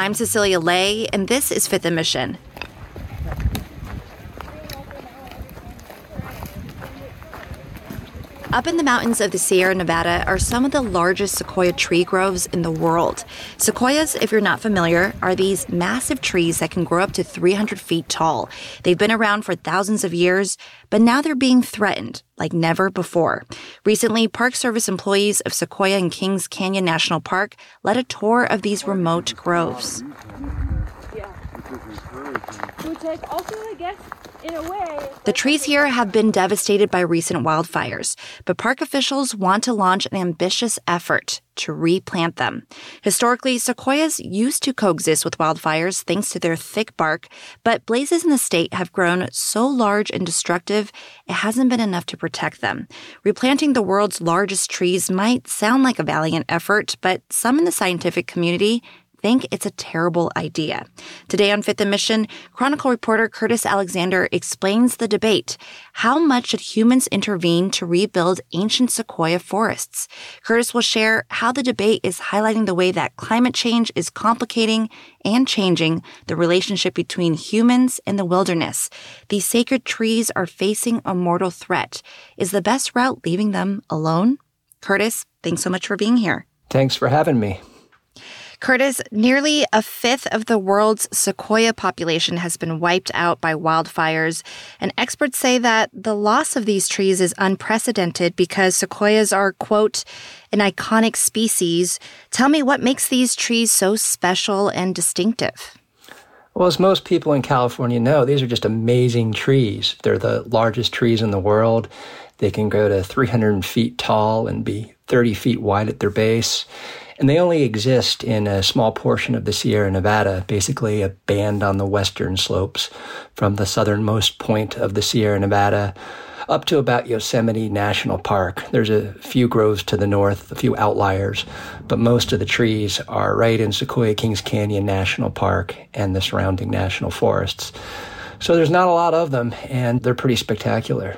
I'm Cecilia Lei, and this is Fifth & Mission. Up in the mountains of the Sierra Nevada are some of the largest sequoia tree groves in the world. Sequoias, if you're not familiar, are these massive trees that can grow up to 300 feet tall. They've been around for thousands of years, but now they're being threatened like never before. Recently, Park Service employees of Sequoia and Kings Canyon National Park led a tour of these remote groves. Yeah. Which also, I guess, the trees here have been devastated by recent wildfires, but park officials want to launch an ambitious effort to replant them. Historically, sequoias used to coexist with wildfires thanks to their thick bark, but blazes in the state have grown so large and destructive, it hasn't been enough to protect them. Replanting the world's largest trees might sound like a valiant effort, but some in the scientific community think it's a terrible idea. Today on Fifth & Mission, Chronicle reporter Kurtis Alexander explains the debate. How much should humans intervene to rebuild ancient sequoia forests? Kurtis will share how the debate is highlighting the way that climate change is complicating and changing the relationship between humans and the wilderness. These sacred trees are facing a mortal threat. Is the best route leaving them alone? Kurtis, thanks so much for being here. Thanks for having me. Kurtis, nearly a fifth of the world's sequoia population has been wiped out by wildfires, and experts say that the loss of these trees is unprecedented because sequoias are, quote, an iconic species. Tell me what makes these trees so special and distinctive. Well, as most people in California know, these are just amazing trees. They're the largest trees in the world. They can grow to 300 feet tall and be 30 feet wide at their base. And they only exist in a small portion of the Sierra Nevada, basically a band on the western slopes from the southernmost point of the Sierra Nevada up to about Yosemite National Park. There's a few groves to the north, a few outliers, but most of the trees are right in Sequoia Kings Canyon National Park and the surrounding national forests. So there's not a lot of them, and they're pretty spectacular.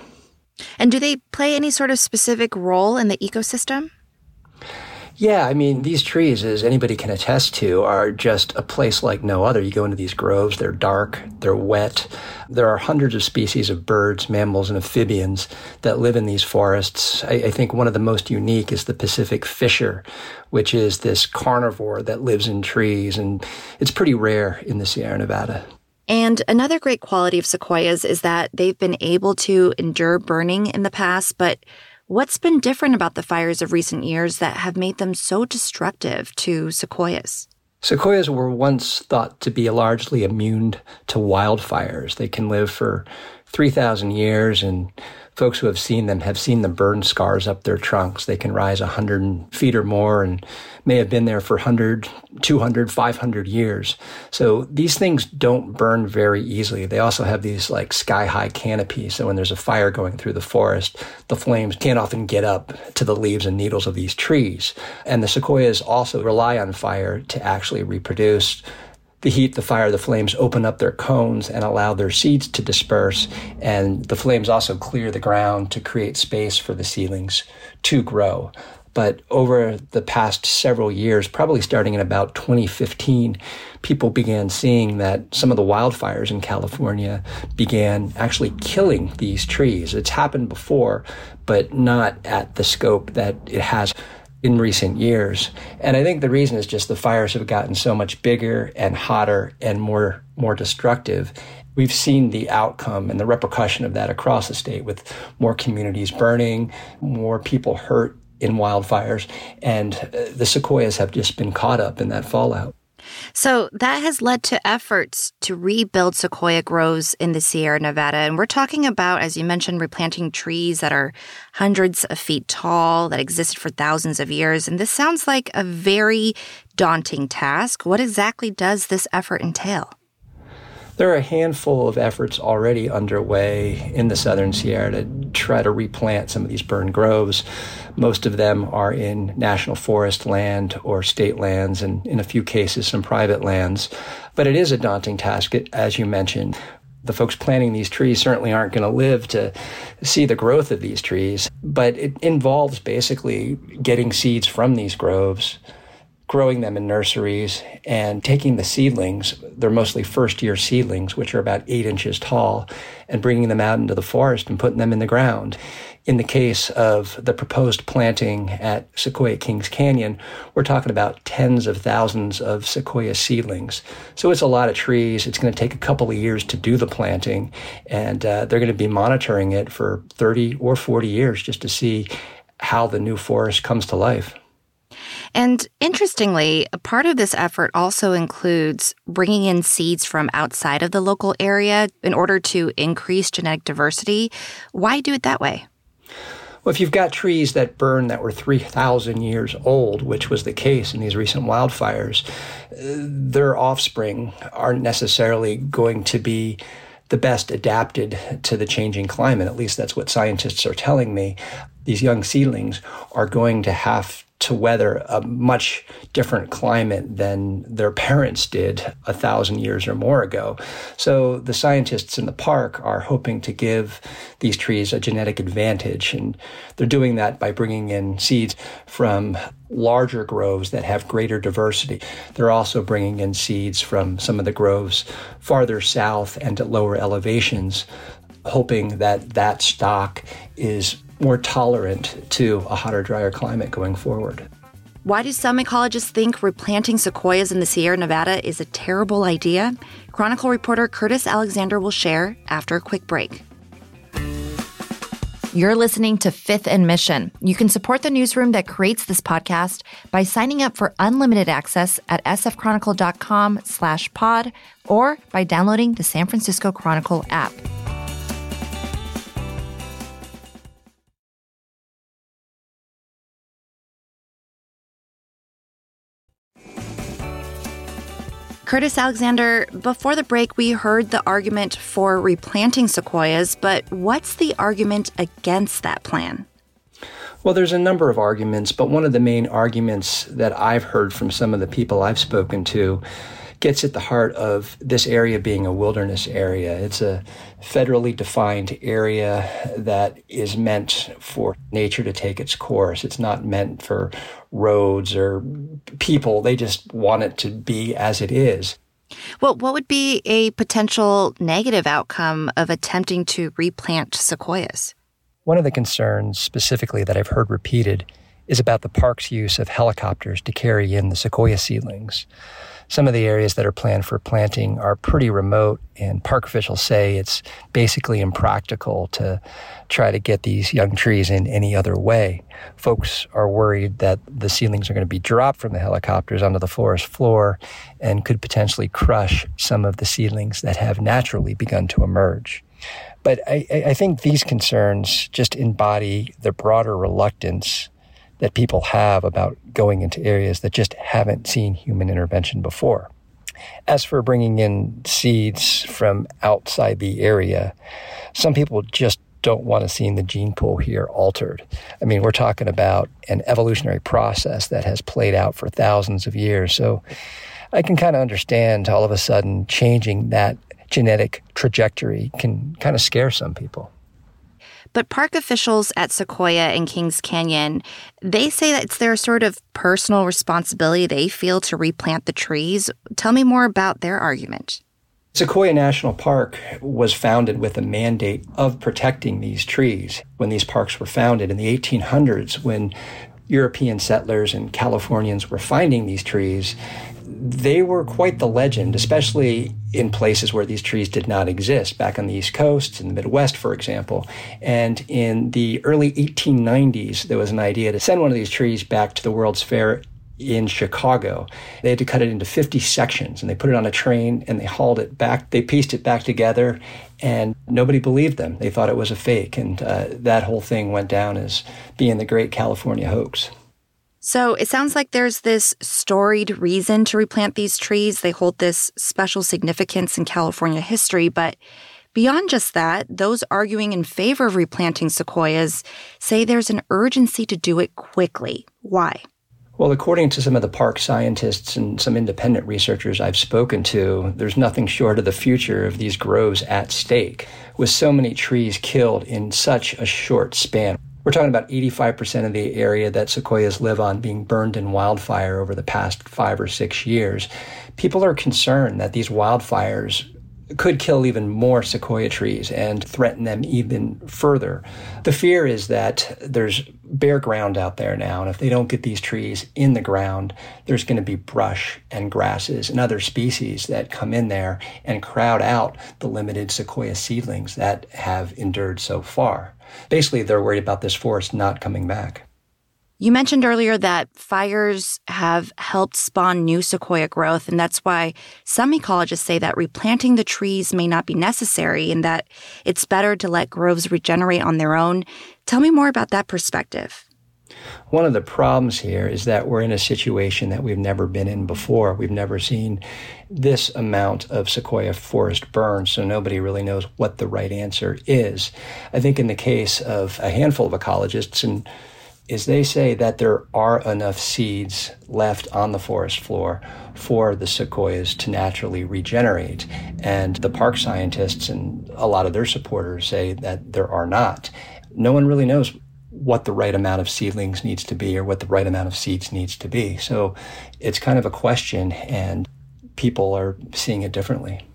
And do they play any sort of specific role in the ecosystem? Yeah, I mean, these trees, as anybody can attest to, are just a place like no other. You go into these groves, they're dark, they're wet. There are hundreds of species of birds, mammals, and amphibians that live in these forests. I, I think one of the most unique is the Pacific fisher, which is this carnivore that lives in trees, and it's pretty rare in the Sierra Nevada. And another great quality of sequoias is that they've been able to endure burning in the past, but What's been different about the fires of recent years that have made them so destructive to sequoias? Sequoias were once thought to be largely immune to wildfires. They can live for 3,000 years and folks who have seen them have seen the burn scars up their trunks. They can rise 100 feet or more and may have been there for 100, 200, 500 years. So these things don't burn very easily. They also have these like sky high canopies. So when there's a fire going through the forest, the flames can't often get up to the leaves and needles of these trees. And the sequoias also rely on fire to actually reproduce the heat, the fire, the flames open up their cones and allow their seeds to disperse. And the flames also clear the ground to create space for the seedlings to grow. But over the past several years, probably starting in about 2015, people began seeing that some of the wildfires in California began actually killing these trees. It's happened before, but not at the scope that it has in recent years. And I think the reason is just the fires have gotten so much bigger and hotter and more more destructive. We've seen the outcome and the repercussion of that across the state with more communities burning, more people hurt in wildfires, and uh, the sequoias have just been caught up in that fallout. So that has led to efforts to rebuild sequoia groves in the Sierra Nevada. And we're talking about, as you mentioned, replanting trees that are hundreds of feet tall, that existed for thousands of years. And this sounds like a very daunting task. What exactly does this effort entail? There are a handful of efforts already underway in the southern Sierra to try to replant some of these burned groves. Most of them are in national forest land or state lands, and in a few cases, some private lands. But it is a daunting task, as you mentioned. The folks planting these trees certainly aren't going to live to see the growth of these trees, but it involves basically getting seeds from these groves growing them in nurseries and taking the seedlings, they're mostly first year seedlings, which are about eight inches tall, and bringing them out into the forest and putting them in the ground. In the case of the proposed planting at Sequoia Kings Canyon, we're talking about tens of thousands of sequoia seedlings. So it's a lot of trees. It's going to take a couple of years to do the planting, and uh, they're going to be monitoring it for 30 or 40 years just to see how the new forest comes to life. And interestingly, a part of this effort also includes bringing in seeds from outside of the local area in order to increase genetic diversity. Why do it that way? Well, if you've got trees that burn that were 3,000 years old, which was the case in these recent wildfires, uh, their offspring aren't necessarily going to be the best adapted to the changing climate. At least that's what scientists are telling me. These young seedlings are going to have to weather a much different climate than their parents did a thousand years or more ago. So the scientists in the park are hoping to give these trees a genetic advantage. And they're doing that by bringing in seeds from larger groves that have greater diversity. They're also bringing in seeds from some of the groves farther south and at lower elevations, hoping that that stock is more tolerant to a hotter, drier climate going forward. Why do some ecologists think replanting sequoias in the Sierra Nevada is a terrible idea? Chronicle reporter Kurtis Alexander will share after a quick break. You're listening to Fifth and Mission. You can support the newsroom that creates this podcast by signing up for unlimited access at sfchronicle.com slash pod or by downloading the San Francisco Chronicle app. Kurtis Alexander, before the break, we heard the argument for replanting sequoias, but what's the argument against that plan? Well, there's a number of arguments, but one of the main arguments that I've heard from some of the people I've spoken to gets at the heart of this area being a wilderness area. It's a federally defined area that is meant for nature to take its course. It's not meant for roads or people. They just want it to be as it is. Well, what would be a potential negative outcome of attempting to replant sequoias? One of the concerns specifically that I've heard repeated is about the park's use of helicopters to carry in the sequoia seedlings. Some of the areas that are planned for planting are pretty remote, and park officials say it's basically impractical to try to get these young trees in any other way. Folks are worried that the seedlings are going to be dropped from the helicopters onto the forest floor and could potentially crush some of the seedlings that have naturally begun to emerge. But I, I think these concerns just embody the broader reluctance that people have about going into areas that just haven't seen human intervention before. As for bringing in seeds from outside the area, some people just don't want to see the gene pool here altered. I mean, we're talking about an evolutionary process that has played out for thousands of years. So I can kind of understand all of a sudden changing that genetic trajectory can kind of scare some people. But park officials at Sequoia and Kings Canyon, they say that it's their sort of personal responsibility they feel to replant the trees. Tell me more about their argument. Sequoia National Park was founded with a mandate of protecting these trees. When these parks were founded in the 1800s, when European settlers and Californians were finding these trees, they were quite the legend, especially in places where these trees did not exist, back on the East Coast, in the Midwest, for example. And in the early 1890s, there was an idea to send one of these trees back to the World's Fair in Chicago. They had to cut it into 50 sections and they put it on a train and they hauled it back. They pieced it back together and nobody believed them. They thought it was a fake. And uh, that whole thing went down as being the great California hoax. So it sounds like there's this storied reason to replant these trees. They hold this special significance in California history. But beyond just that, those arguing in favor of replanting sequoias say there's an urgency to do it quickly. Why? Well, according to some of the park scientists and some independent researchers I've spoken to, there's nothing short of the future of these groves at stake. With so many trees killed in such a short span, We're talking about 85% of the area that sequoias live on being burned in wildfire over the past five or six years. People are concerned that these wildfires could kill even more sequoia trees and threaten them even further. The fear is that there's bare ground out there now, and if they don't get these trees in the ground, there's going to be brush and grasses and other species that come in there and crowd out the limited sequoia seedlings that have endured so far. Basically, they're worried about this forest not coming back. You mentioned earlier that fires have helped spawn new sequoia growth, and that's why some ecologists say that replanting the trees may not be necessary and that it's better to let groves regenerate on their own. Tell me more about that perspective. One of the problems here is that we're in a situation that we've never been in before. We've never seen this amount of sequoia forest burn, so nobody really knows what the right answer is. I think in the case of a handful of ecologists, and is they say that there are enough seeds left on the forest floor for the sequoias to naturally regenerate. And the park scientists and a lot of their supporters say that there are not. No one really knows what the right amount of seedlings needs to be or what the right amount of seeds needs to be. So it's kind of a question, and people are seeing it differently.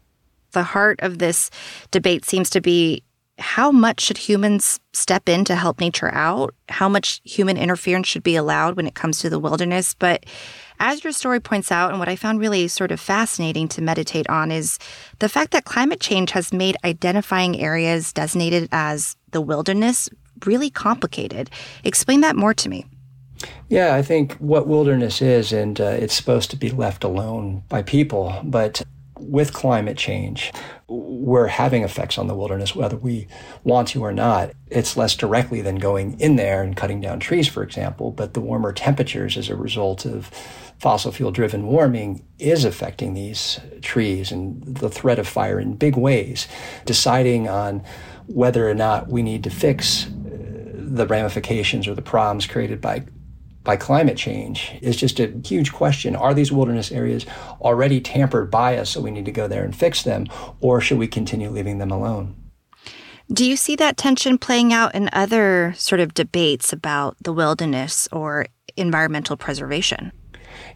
The heart of this debate seems to be how much should humans step in to help nature out? How much human interference should be allowed when it comes to the wilderness? But as your story points out, and what I found really sort of fascinating to meditate on is the fact that climate change has made identifying areas designated as the wilderness really complicated. Explain that more to me. Yeah, I think what wilderness is, and uh, it's supposed to be left alone by people, but with climate change, we're having effects on the wilderness, whether we want to or not. It's less directly than going in there and cutting down trees, for example, but the warmer temperatures as a result of fossil fuel driven warming is affecting these trees and the threat of fire in big ways. Deciding on whether or not we need to fix the ramifications or the problems created by by climate change is just a huge question. Are these wilderness areas already tampered by us, so we need to go there and fix them, or should we continue leaving them alone? Do you see that tension playing out in other sort of debates about the wilderness or environmental preservation?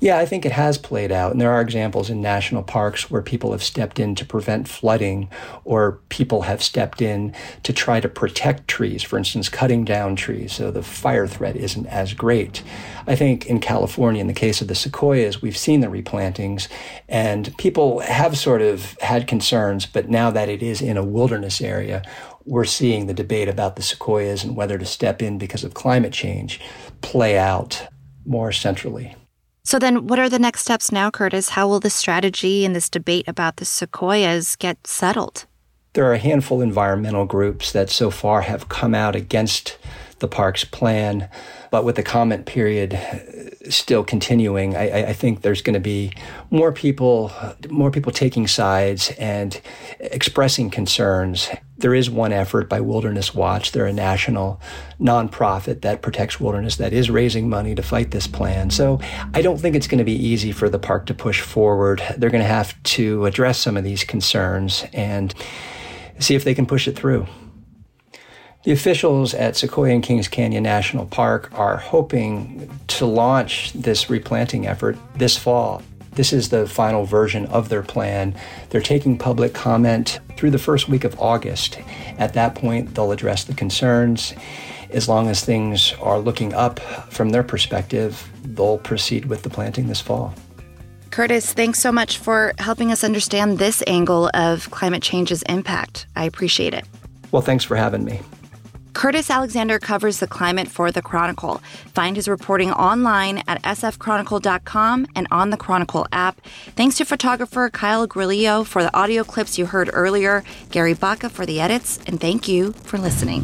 Yeah, I think it has played out. And there are examples in national parks where people have stepped in to prevent flooding or people have stepped in to try to protect trees, for instance, cutting down trees so the fire threat isn't as great. I think in California, in the case of the sequoias, we've seen the replantings and people have sort of had concerns, but now that it is in a wilderness area, we're seeing the debate about the sequoias and whether to step in because of climate change play out more centrally. So, then what are the next steps now, Kurtis? How will this strategy and this debate about the sequoias get settled? There are a handful of environmental groups that so far have come out against the park's plan, but with the comment period still continuing, I, I think there's going to be more people, more people taking sides and expressing concerns. There is one effort by Wilderness Watch. They're a national nonprofit that protects wilderness that is raising money to fight this plan. So I don't think it's going to be easy for the park to push forward. They're going to have to address some of these concerns and see if they can push it through. The officials at Sequoia and Kings Canyon National Park are hoping to launch this replanting effort this fall. This is the final version of their plan. They're taking public comment through the first week of August. At that point, they'll address the concerns. As long as things are looking up from their perspective, they'll proceed with the planting this fall. Kurtis, thanks so much for helping us understand this angle of climate change's impact. I appreciate it. Well, thanks for having me. Kurtis Alexander covers the climate for The Chronicle. Find his reporting online at sfchronicle.com and on the Chronicle app. Thanks to photographer Kyle Grillo for the audio clips you heard earlier, Gary Baca for the edits, and thank you for listening.